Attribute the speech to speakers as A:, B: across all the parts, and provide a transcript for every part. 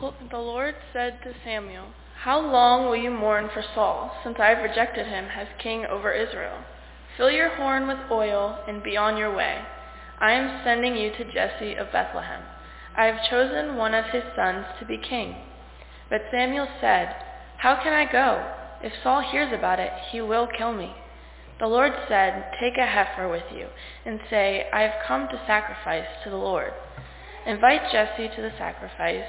A: The Lord said to Samuel, How long will you mourn for Saul, since I have rejected him as king over Israel? Fill your horn with oil and be on your way. I am sending you to Jesse of Bethlehem. I have chosen one of his sons to be king. But Samuel said, How can I go? If Saul hears about it, he will kill me. The Lord said, Take a heifer with you, and say, I have come to sacrifice to the Lord. Invite Jesse to the sacrifice,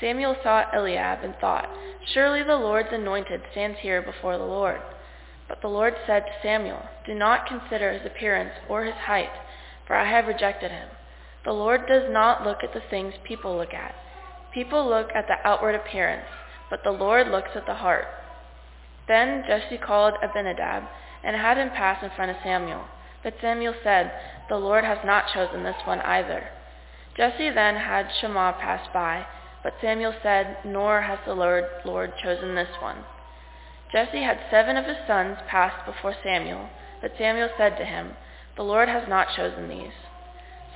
A: Samuel saw Eliab and thought, Surely the Lord's anointed stands here before the Lord. But the Lord said to Samuel, Do not consider his appearance or his height, for I have rejected him. The Lord does not look at the things people look at. People look at the outward appearance, but the Lord looks at the heart. Then Jesse called Abinadab and had him pass in front of Samuel. But Samuel said, The Lord has not chosen this one either. Jesse then had Shammah pass by, but Samuel said, Nor has the Lord, Lord chosen this one. Jesse had seven of his sons pass before Samuel, but Samuel said to him, The Lord has not chosen these.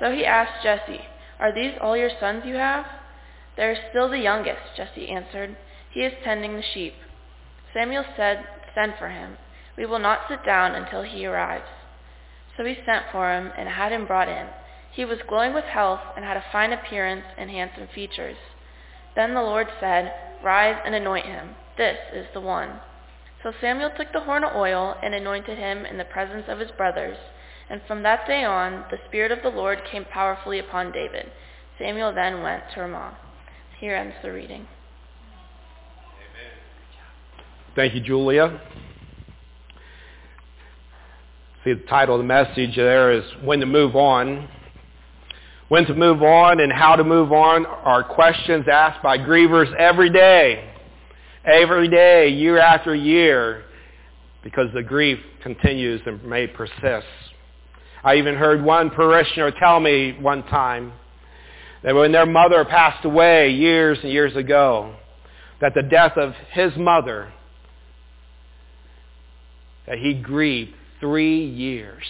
A: So he asked Jesse, Are these all your sons you have? There is still the youngest, Jesse answered. He is tending the sheep. Samuel said, Send for him. We will not sit down until he arrives. So he sent for him and had him brought in. He was glowing with health and had a fine appearance and handsome features. Then the Lord said, Rise and anoint him. This is the one. So Samuel took the horn of oil and anointed him in the presence of his brothers. And from that day on, the Spirit of the Lord came powerfully upon David. Samuel then went to Ramah. Here ends the reading. Amen.
B: Thank you, Julia. See, the title of the message there is When to Move On. When to move on and how to move on are questions asked by grievers every day. Every day, year after year, because the grief continues and may persist. I even heard one parishioner tell me one time that when their mother passed away years and years ago, that the death of his mother that he grieved three years.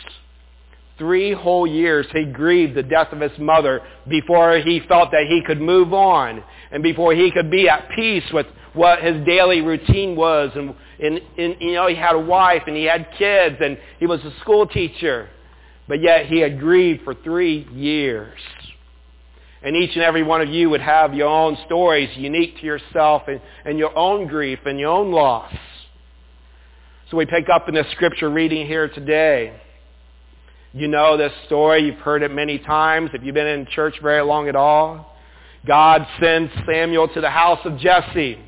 B: Three whole years he grieved the death of his mother before he felt that he could move on and before he could be at peace with what his daily routine was. And, and, and you know, he had a wife and he had kids and he was a school teacher. But yet he had grieved for three years. And each and every one of you would have your own stories unique to yourself and, and your own grief and your own loss. So we pick up in the scripture reading here today. You know this story. You've heard it many times. If you've been in church very long at all, God sends Samuel to the house of Jesse.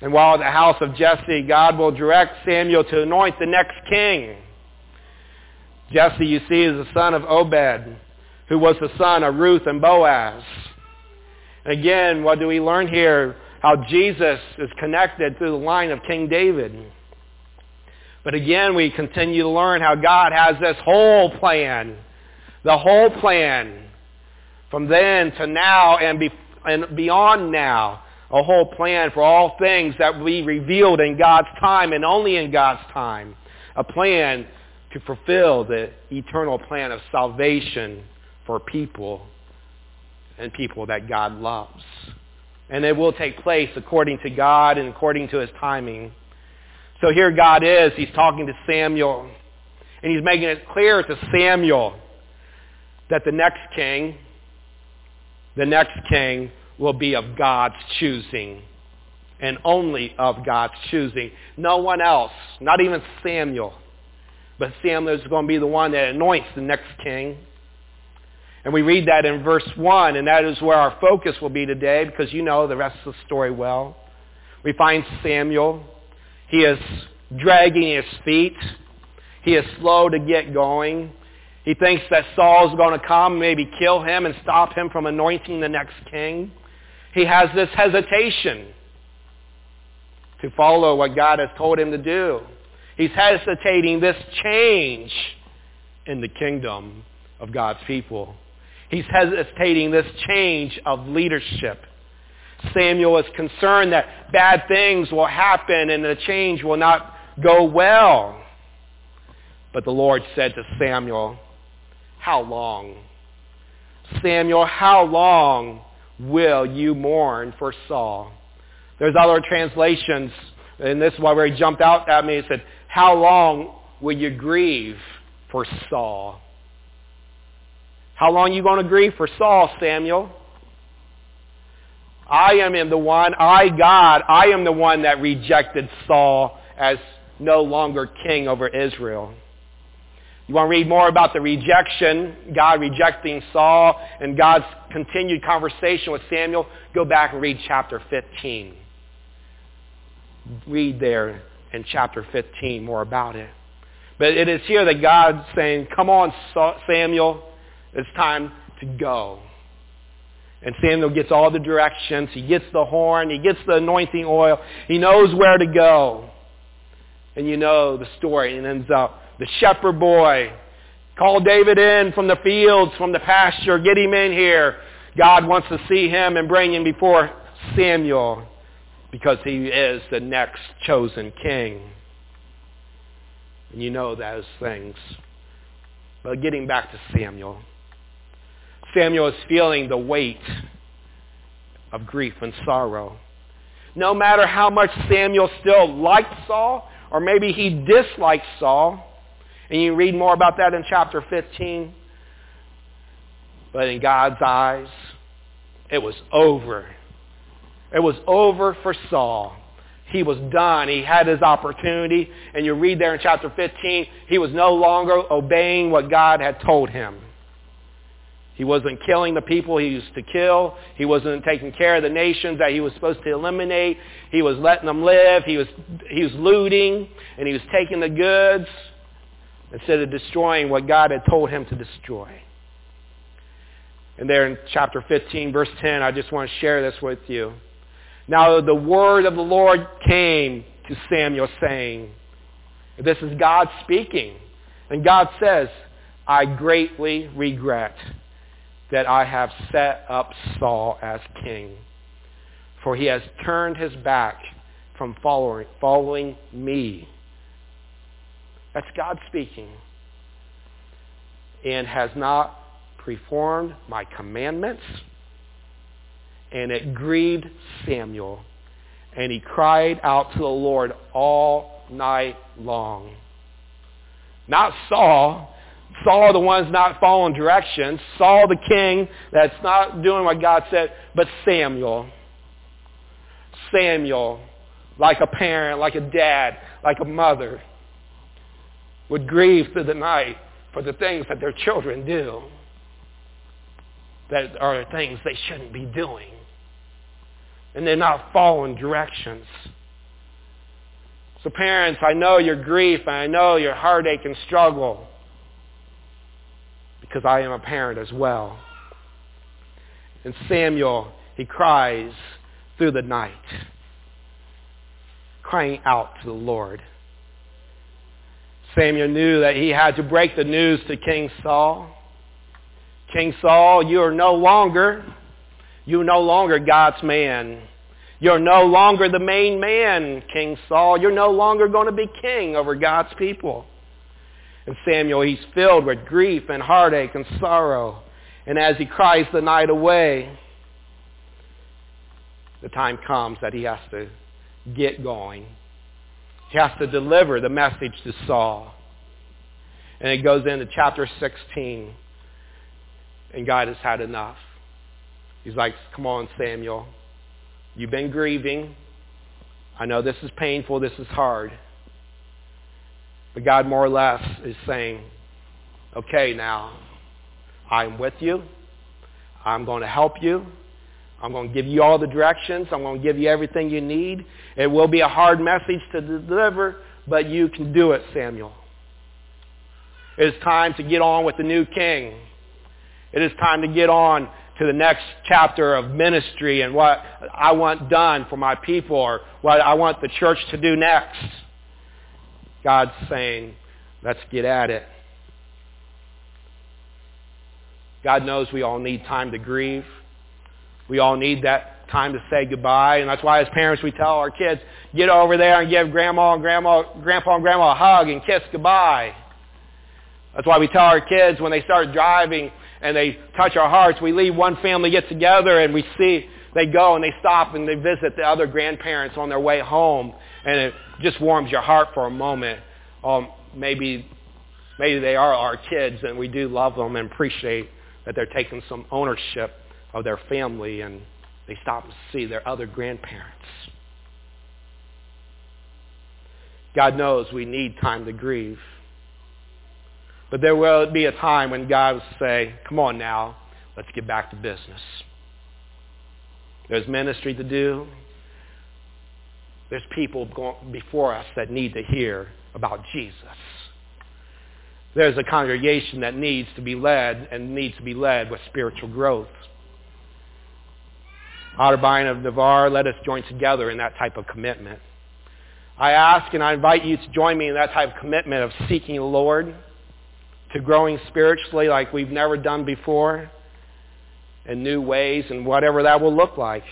B: And while at the house of Jesse, God will direct Samuel to anoint the next king. Jesse, you see, is the son of Obed, who was the son of Ruth and Boaz. And again, what do we learn here? How Jesus is connected through the line of King David. But again, we continue to learn how God has this whole plan, the whole plan from then to now and, be, and beyond now, a whole plan for all things that will be revealed in God's time and only in God's time. A plan to fulfill the eternal plan of salvation for people and people that God loves. And it will take place according to God and according to his timing. So here God is. He's talking to Samuel. And he's making it clear to Samuel that the next king, the next king will be of God's choosing and only of God's choosing. No one else, not even Samuel. But Samuel is going to be the one that anoints the next king. And we read that in verse 1, and that is where our focus will be today because you know the rest of the story well. We find Samuel he is dragging his feet. He is slow to get going. He thinks that Saul is going to come, maybe kill him and stop him from anointing the next king. He has this hesitation to follow what God has told him to do. He's hesitating this change in the kingdom of God's people. He's hesitating this change of leadership. Samuel is concerned that bad things will happen and the change will not go well. But the Lord said to Samuel, how long? Samuel, how long will you mourn for Saul? There's other translations, and this is why he jumped out at me He said, how long will you grieve for Saul? How long you going to grieve for Saul, Samuel? I am the one, I, God, I am the one that rejected Saul as no longer king over Israel. You want to read more about the rejection, God rejecting Saul, and God's continued conversation with Samuel? Go back and read chapter 15. Read there in chapter 15 more about it. But it is here that God's saying, come on, Samuel, it's time to go. And Samuel gets all the directions. He gets the horn. He gets the anointing oil. He knows where to go. And you know the story. And ends up the shepherd boy. Call David in from the fields, from the pasture. Get him in here. God wants to see him and bring him before Samuel because he is the next chosen king. And you know those things. But getting back to Samuel. Samuel is feeling the weight of grief and sorrow. No matter how much Samuel still liked Saul, or maybe he disliked Saul, and you read more about that in chapter 15. But in God's eyes, it was over. It was over for Saul. He was done. He had his opportunity. And you read there in chapter 15, he was no longer obeying what God had told him. He wasn't killing the people he used to kill. He wasn't taking care of the nations that he was supposed to eliminate. He was letting them live. He was, he was looting, and he was taking the goods instead of destroying what God had told him to destroy. And there in chapter 15, verse 10, I just want to share this with you. Now the word of the Lord came to Samuel saying, this is God speaking. And God says, I greatly regret that I have set up Saul as king, for he has turned his back from following, following me that's God speaking. And has not performed my commandments. And it grieved Samuel. And he cried out to the Lord all night long. Not Saul. Saul, the one's not following directions. Saul, the king, that's not doing what God said. But Samuel. Samuel, like a parent, like a dad, like a mother would grieve through the night for the things that their children do that are things they shouldn't be doing. And they're not following directions. So parents, I know your grief and I know your heartache and struggle because I am a parent as well. And Samuel, he cries through the night, crying out to the Lord. Samuel knew that he had to break the news to King Saul. King Saul, you are no longer, you are no longer God's man. You're no longer the main man, King Saul. You're no longer going to be king over God's people. And Samuel, he's filled with grief and heartache and sorrow. And as he cries the night away, the time comes that he has to get going he has to deliver the message to Saul. And it goes into chapter 16. And God has had enough. He's like, come on, Samuel. You've been grieving. I know this is painful. This is hard. But God more or less is saying, okay, now, I'm with you. I'm going to help you. I'm going to give you all the directions. I'm going to give you everything you need. It will be a hard message to deliver, but you can do it, Samuel. It is time to get on with the new king. It is time to get on to to the next chapter of ministry and what I want done for my people or what I want the church to do next. God's saying, let's get at it. God knows we all need time to grieve. We all need that time to say goodbye. And that's why as parents we tell our kids, get over there and give grandma and grandma, grandpa and grandma a hug and kiss goodbye. That's why we tell our kids when they start driving and they touch our hearts, we leave one family get together and we see they go and they stop and they visit the other grandparents on their way home and it just warms your heart for a moment. Um, maybe, maybe they are our kids and we do love them and appreciate that they're taking some ownership of their family and they stop to see their other grandparents. God knows we need time to grieve. But there will be a time when God will say, come on now, let's get back to business. There's ministry to do. There's people before us that need to hear about Jesus. There's a congregation that needs to be led and needs to be led with spiritual growth. Otterbein of Navarre, let us join together in that type of commitment. I ask and I invite you to join me in that type of commitment of seeking the Lord, to growing spiritually like we've never done before, in new ways and whatever that will look like.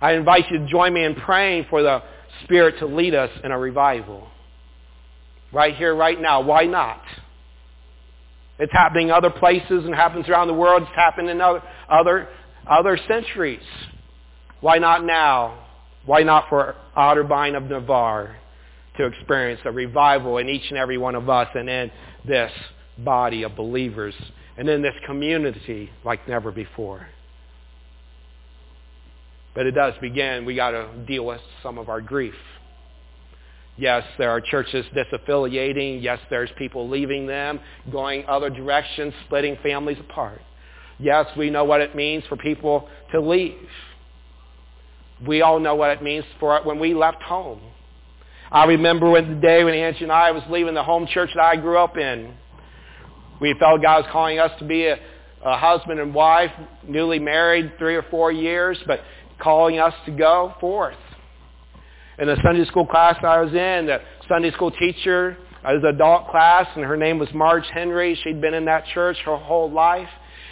B: I invite you to join me in praying for the Spirit to lead us in a revival. Right here, right now. Why not? It's happening other places and happens around the world. It's happened in other, other, other centuries. Why not now? Why not for Otterbein of Navarre to experience a revival in each and every one of us and in this body of believers and in this community like never before? But it does begin. We got to deal with some of our grief. Yes, there are churches disaffiliating. Yes, there's people leaving them, going other directions, splitting families apart. Yes, we know what it means for people to leave. We all know what it means for when we left home. I remember when the day when Angie and I was leaving the home church that I grew up in. We felt God was calling us to be a, a husband and wife, newly married three or four years, but calling us to go forth. In the Sunday school class I was in, the Sunday school teacher, it was an adult class, and her name was Marge Henry. She'd been in that church her whole life,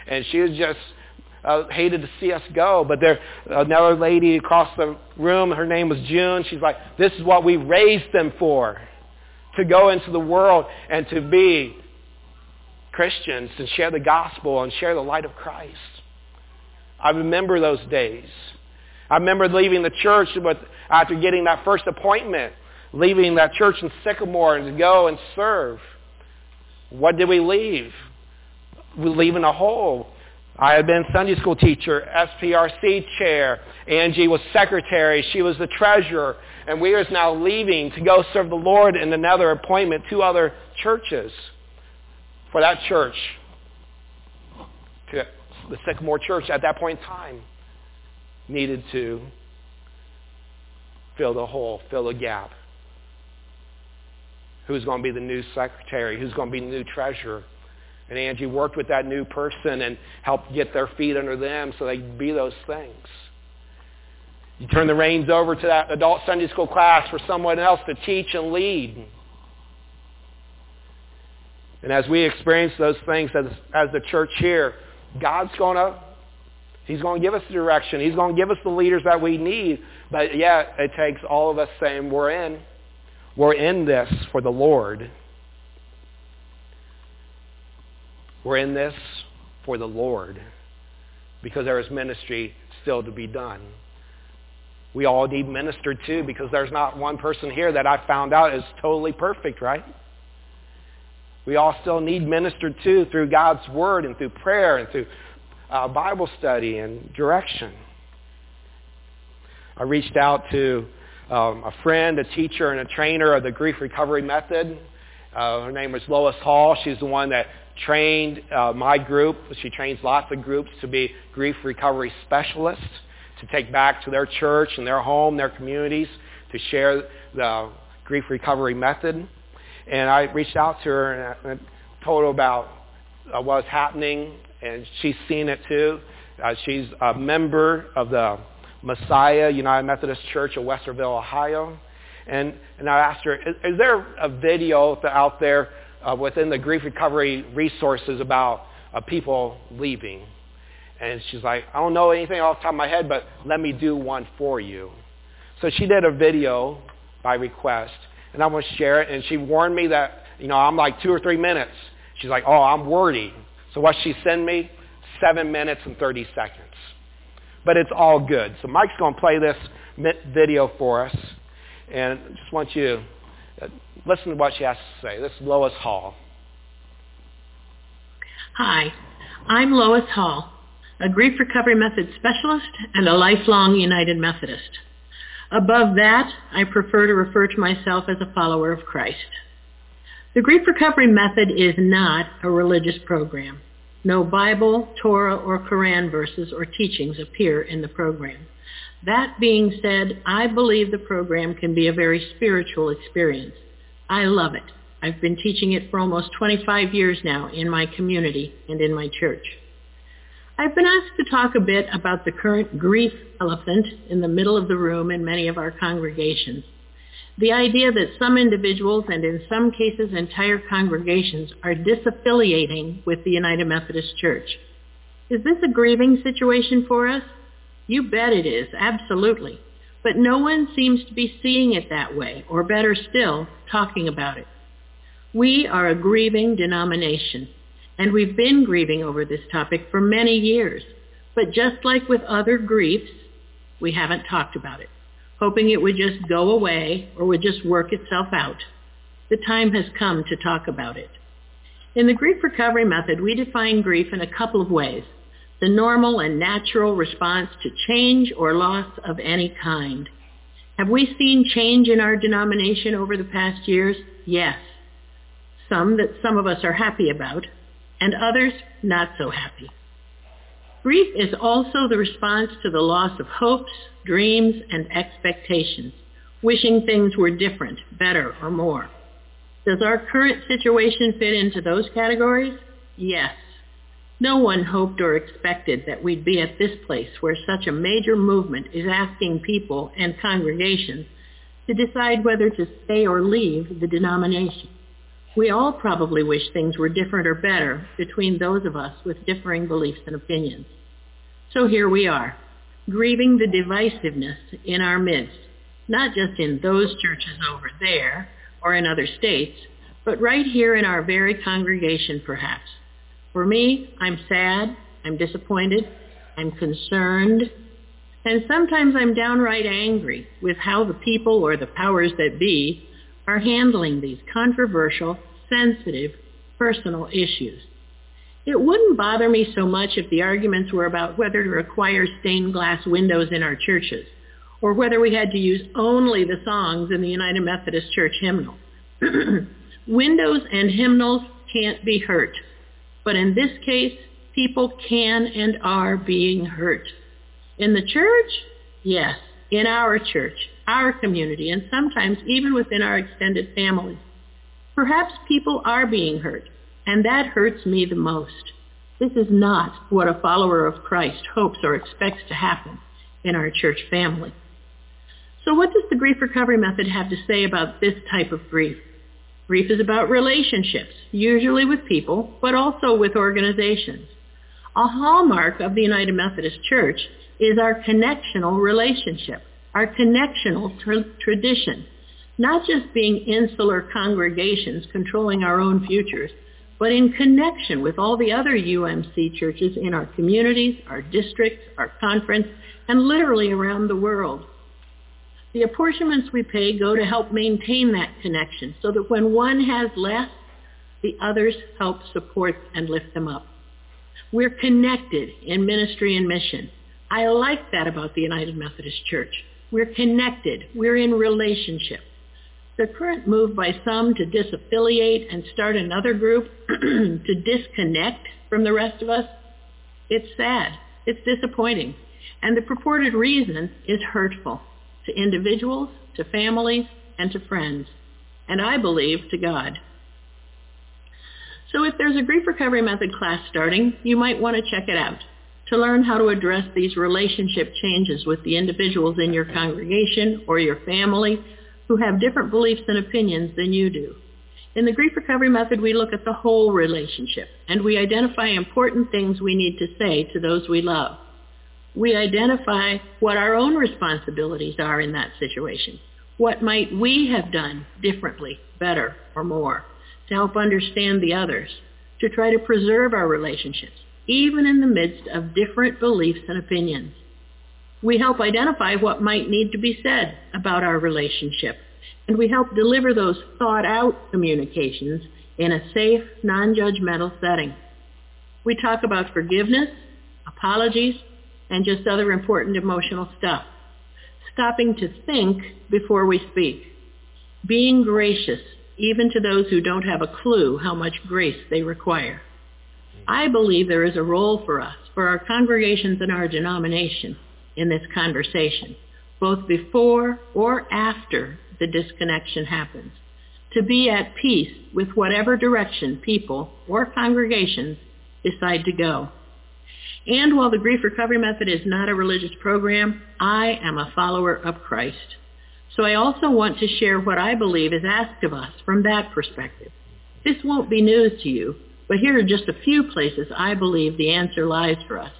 B: and she was just uh, hated to see us go. But there, another lady across the room, her name was June. She's like, this is what we raised them for, to go into the world and to be Christians and share the gospel and share the light of Christ. I remember those days. I remember leaving the church with, after getting that first appointment, leaving that church in Sycamore to go and serve. What did we leave? We leave in a hole. I had been Sunday school teacher, SPRC chair. Angie was secretary. She was the treasurer. And we are now leaving to go serve the Lord in another appointment, two other churches for that church, to the Sycamore Church at that point in time needed to fill the hole, fill the gap. Who's going to be the new secretary? Who's going to be the new treasurer? And Angie worked with that new person and helped get their feet under them so they could be those things. You turn the reins over to that adult Sunday school class for someone else to teach and lead. And as we experience those things as, as the church here, God's going to He's going to give us the direction. He's going to give us the leaders that we need. But yet, it takes all of us saying, we're in. We're in this for the Lord. We're in this for the Lord because there is ministry still to be done. We all need ministered to because there's not one person here that I found out is totally perfect, right? We all still need ministered to through God's Word and through prayer and through uh, Bible study and direction. I reached out to um, a friend, a teacher, and a trainer of the grief recovery method. Uh, her name was Lois Hall. She's the one that trained uh, my group. She trains lots of groups to be grief recovery specialists to take back to their church and their home, their communities, to share the grief recovery method. And I reached out to her and I told her about uh, what was happening and she's seen it too. Uh, she's a member of the Messiah United Methodist Church of Westerville, Ohio. And, and I asked her, is, is there a video out there uh, within the grief recovery resources about uh, people leaving? And she's like, I don't know anything off the top of my head, but let me do one for you. So she did a video by request, and I'm going to share it. And she warned me that, you know, I'm like two or three minutes. She's like, oh, I'm wordy. So what she sent me? Seven minutes and 30 seconds. But it's all good. So Mike's going to play this video for us. And I just want you to uh, listen to what she has to say. This is Lois Hall.
C: Hi, I'm Lois Hall, a grief recovery method specialist and a lifelong United Methodist. Above that, I prefer to refer to myself as a follower of Christ. The grief recovery method is not a religious program. No Bible, Torah, or Quran verses or teachings appear in the program. That being said, I believe the program can be a very spiritual experience. I love it. I've been teaching it for almost 25 years now in my community and in my church. I've been asked to talk a bit about the current grief elephant in the middle of the room in many of our congregations. The idea that some individuals, and in some cases entire congregations, are disaffiliating with the United Methodist Church. Is this a grieving situation for us? You bet it is, absolutely. But no one seems to be seeing it that way, or better still, talking about it. We are a grieving denomination, and we've been grieving over this topic for many years. But just like with other griefs, we haven't talked about it hoping it would just go away or would just work itself out. The time has come to talk about it. In the grief recovery method, we define grief in a couple of ways. The normal and natural response to change or loss of any kind. Have we seen change in our denomination over the past years? Yes. Some that some of us are happy about, and others not so happy. Grief is also the response to the loss of hopes, dreams, and expectations, wishing things were different, better, or more. Does our current situation fit into those categories? Yes. No one hoped or expected that we'd be at this place where such a major movement is asking people and congregations to decide whether to stay or leave the denomination. We all probably wish things were different or better between those of us with differing beliefs and opinions. So here we are, grieving the divisiveness in our midst, not just in those churches over there or in other states, but right here in our very congregation perhaps. For me, I'm sad, I'm disappointed, I'm concerned, and sometimes I'm downright angry with how the people or the powers that be are handling these controversial, sensitive, personal issues. It wouldn't bother me so much if the arguments were about whether to require stained glass windows in our churches, or whether we had to use only the songs in the United Methodist Church hymnal. windows and hymnals can't be hurt, but in this case, people can and are being hurt. In the church? Yes, in our church, our community, and sometimes even within our extended family. Perhaps people are being hurt, and that hurts me the most. This is not what a follower of Christ hopes or expects to happen in our church family. So what does the grief recovery method have to say about this type of grief? Grief is about relationships, usually with people, but also with organizations. A hallmark of the United Methodist Church is our connectional relationship, our connectional tra- tradition, not just being insular congregations controlling our own futures, but in connection with all the other UMC churches in our communities, our districts, our conference, and literally around the world. The apportionments we pay go to help maintain that connection so that when one has less, the others help support and lift them up. We're connected in ministry and mission. I like that about the United Methodist Church. We're connected. We're in relationship. The current move by some to disaffiliate and start another group to disconnect from the rest of us, it's sad. It's disappointing. And the purported reason is hurtful to individuals, to families, and to friends. And I believe to God. So if there's a grief recovery method class starting, you might want to check it out. To learn how to address these relationship changes with the individuals in your congregation or your family who have different beliefs and opinions than you do. In the grief recovery method, we look at the whole relationship and we identify important things we need to say to those we love. We identify what our own responsibilities are in that situation. What might we have done differently, better, or more to help understand the others, to try to preserve our relationships, even in the midst of different beliefs and opinions. We help identify what might need to be said about our relationship and we help deliver those thought-out communications in a safe, non-judgmental setting. We talk about forgiveness, apologies, and just other important emotional stuff. Stopping to think before we speak. Being gracious, even to those who don't have a clue how much grace they require. I believe there is a role for us, for our congregations and our denomination, in this conversation, both before or after the disconnection happens. To be at peace with whatever direction people or congregations decide to go. And while the Grief Recovery Method is not a religious program, I am a follower of Christ. So I also want to share what I believe is asked of us from that perspective. This won't be news to you, but here are just a few places I believe the answer lies for us.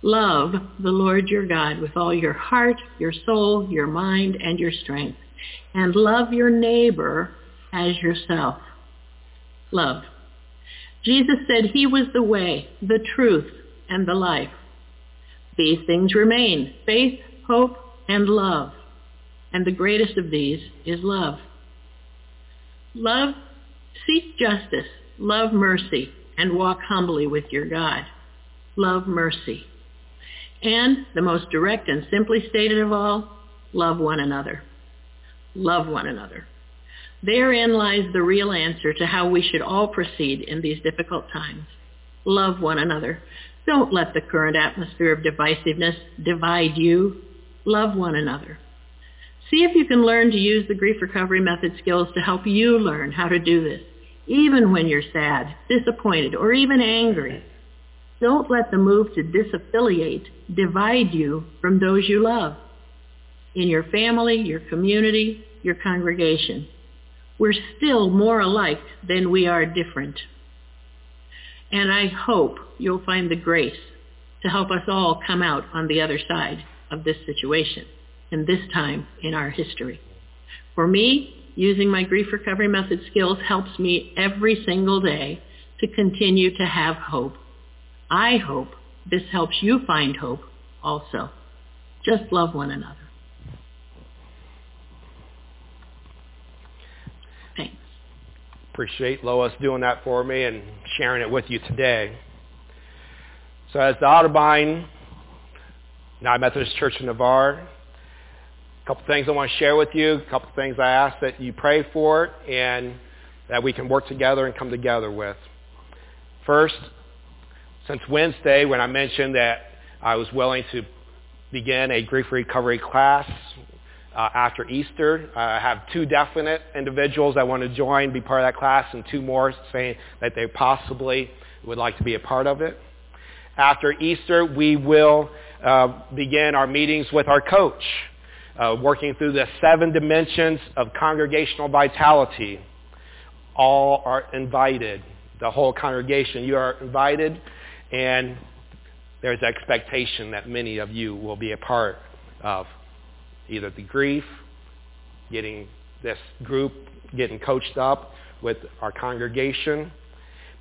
C: Love the Lord your God with all your heart, your soul, your mind, and your strength and love your neighbor as yourself. Love. Jesus said he was the way, the truth, and the life. These things remain, faith, hope, and love. And the greatest of these is love. Love, seek justice, love mercy, and walk humbly with your God. Love mercy. And the most direct and simply stated of all, love one another. Love one another. Therein lies the real answer to how we should all proceed in these difficult times. Love one another. Don't let the current atmosphere of divisiveness divide you. Love one another. See if you can learn to use the grief recovery method skills to help you learn how to do this, even when you're sad, disappointed, or even angry. Don't let the move to disaffiliate divide you from those you love in your family, your community, your congregation. We're still more alike than we are different. And I hope you'll find the grace to help us all come out on the other side of this situation and this time in our history. For me, using my grief recovery method skills helps me every single day to continue to have hope. I hope this helps you find hope also. Just love one another. Thanks.
B: Appreciate Lois doing that for me and sharing it with you today. So as the Otterbein United Methodist Church in Navarre, couple things I want to share with you, a couple things I ask that you pray for and that we can work together and come together with. First, since Wednesday when I mentioned that I was willing to begin a grief recovery class uh, after Easter. I have two definite individuals that want to join, be part of that class, and two more saying that they possibly would like to be a part of it. After Easter, we will uh, begin our meetings with our coach, uh, working through the seven dimensions of congregational vitality. All are invited, the whole congregation. You are invited, and there's expectation that many of you will be a part of either the grief, getting this group getting coached up with our congregation,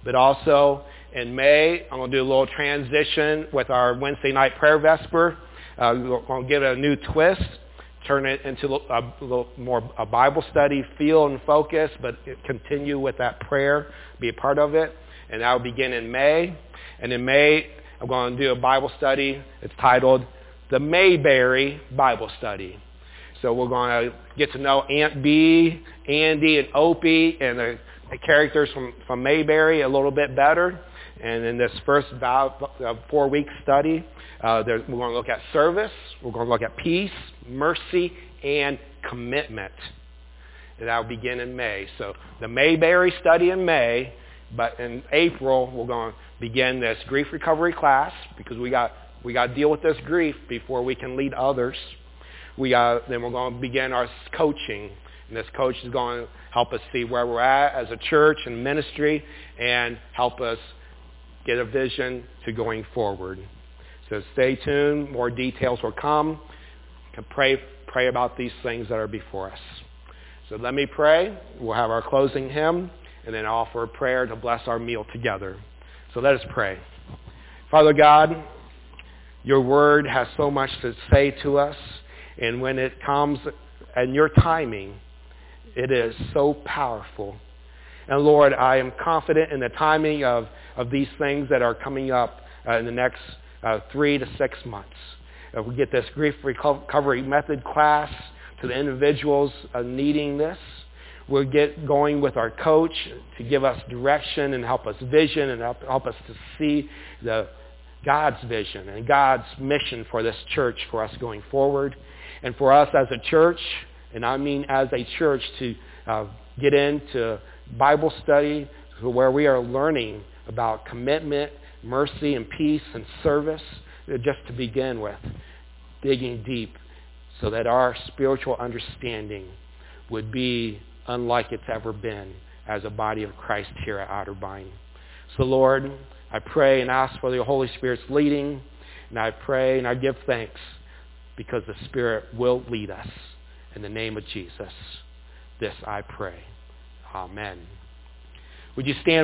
B: but also in May, I'm going to do a little transition with our Wednesday night prayer vesper. Uh, we're going to give it a new twist, turn it into a, little more a Bible study feel and focus, but continue with that prayer, be a part of it. And that will begin in May. And in May, I'm going to do a Bible study. It's titled the Mayberry Bible Study. So we're going to get to know Aunt Bee, Andy, and Opie, and the, the characters from, from Mayberry a little bit better. And in this first uh, four-week study, uh, we're going to look at service, we're going to look at peace, mercy, and commitment. And that will begin in May. So the Mayberry study in May, but in April, we're going to begin this grief recovery class because we got we got to deal with this grief before we can lead others. We got, then we're going to begin our coaching. And this coach is going to help us see where we're at as a church and ministry and help us get a vision to going forward. So stay tuned. More details will come. can pray, pray about these things that are before us. So let me pray. We'll have our closing hymn and then offer a prayer to bless our meal together. So let us pray. Father God, your word has so much to say to us. And when it comes and your timing, it is so powerful. And Lord, I am confident in the timing of, of these things that are coming up uh, in the next uh, three to six months. If we get this grief recovery method class to the individuals uh, needing this, we'll get going with our coach to give us direction and help us vision and help, help us to see the God's vision and God's mission for this church for us going forward. And for us as a church, and I mean as a church, to uh, get into Bible study where we are learning about commitment, mercy, and peace and service, uh, just to begin with, digging deep so that our spiritual understanding would be unlike it's ever been as a body of Christ here at Otterbein. So Lord, I pray and ask for the Holy Spirit's leading, and I pray and I give thanks because the Spirit will lead us. In the name of Jesus, this I pray. Amen. Would you stand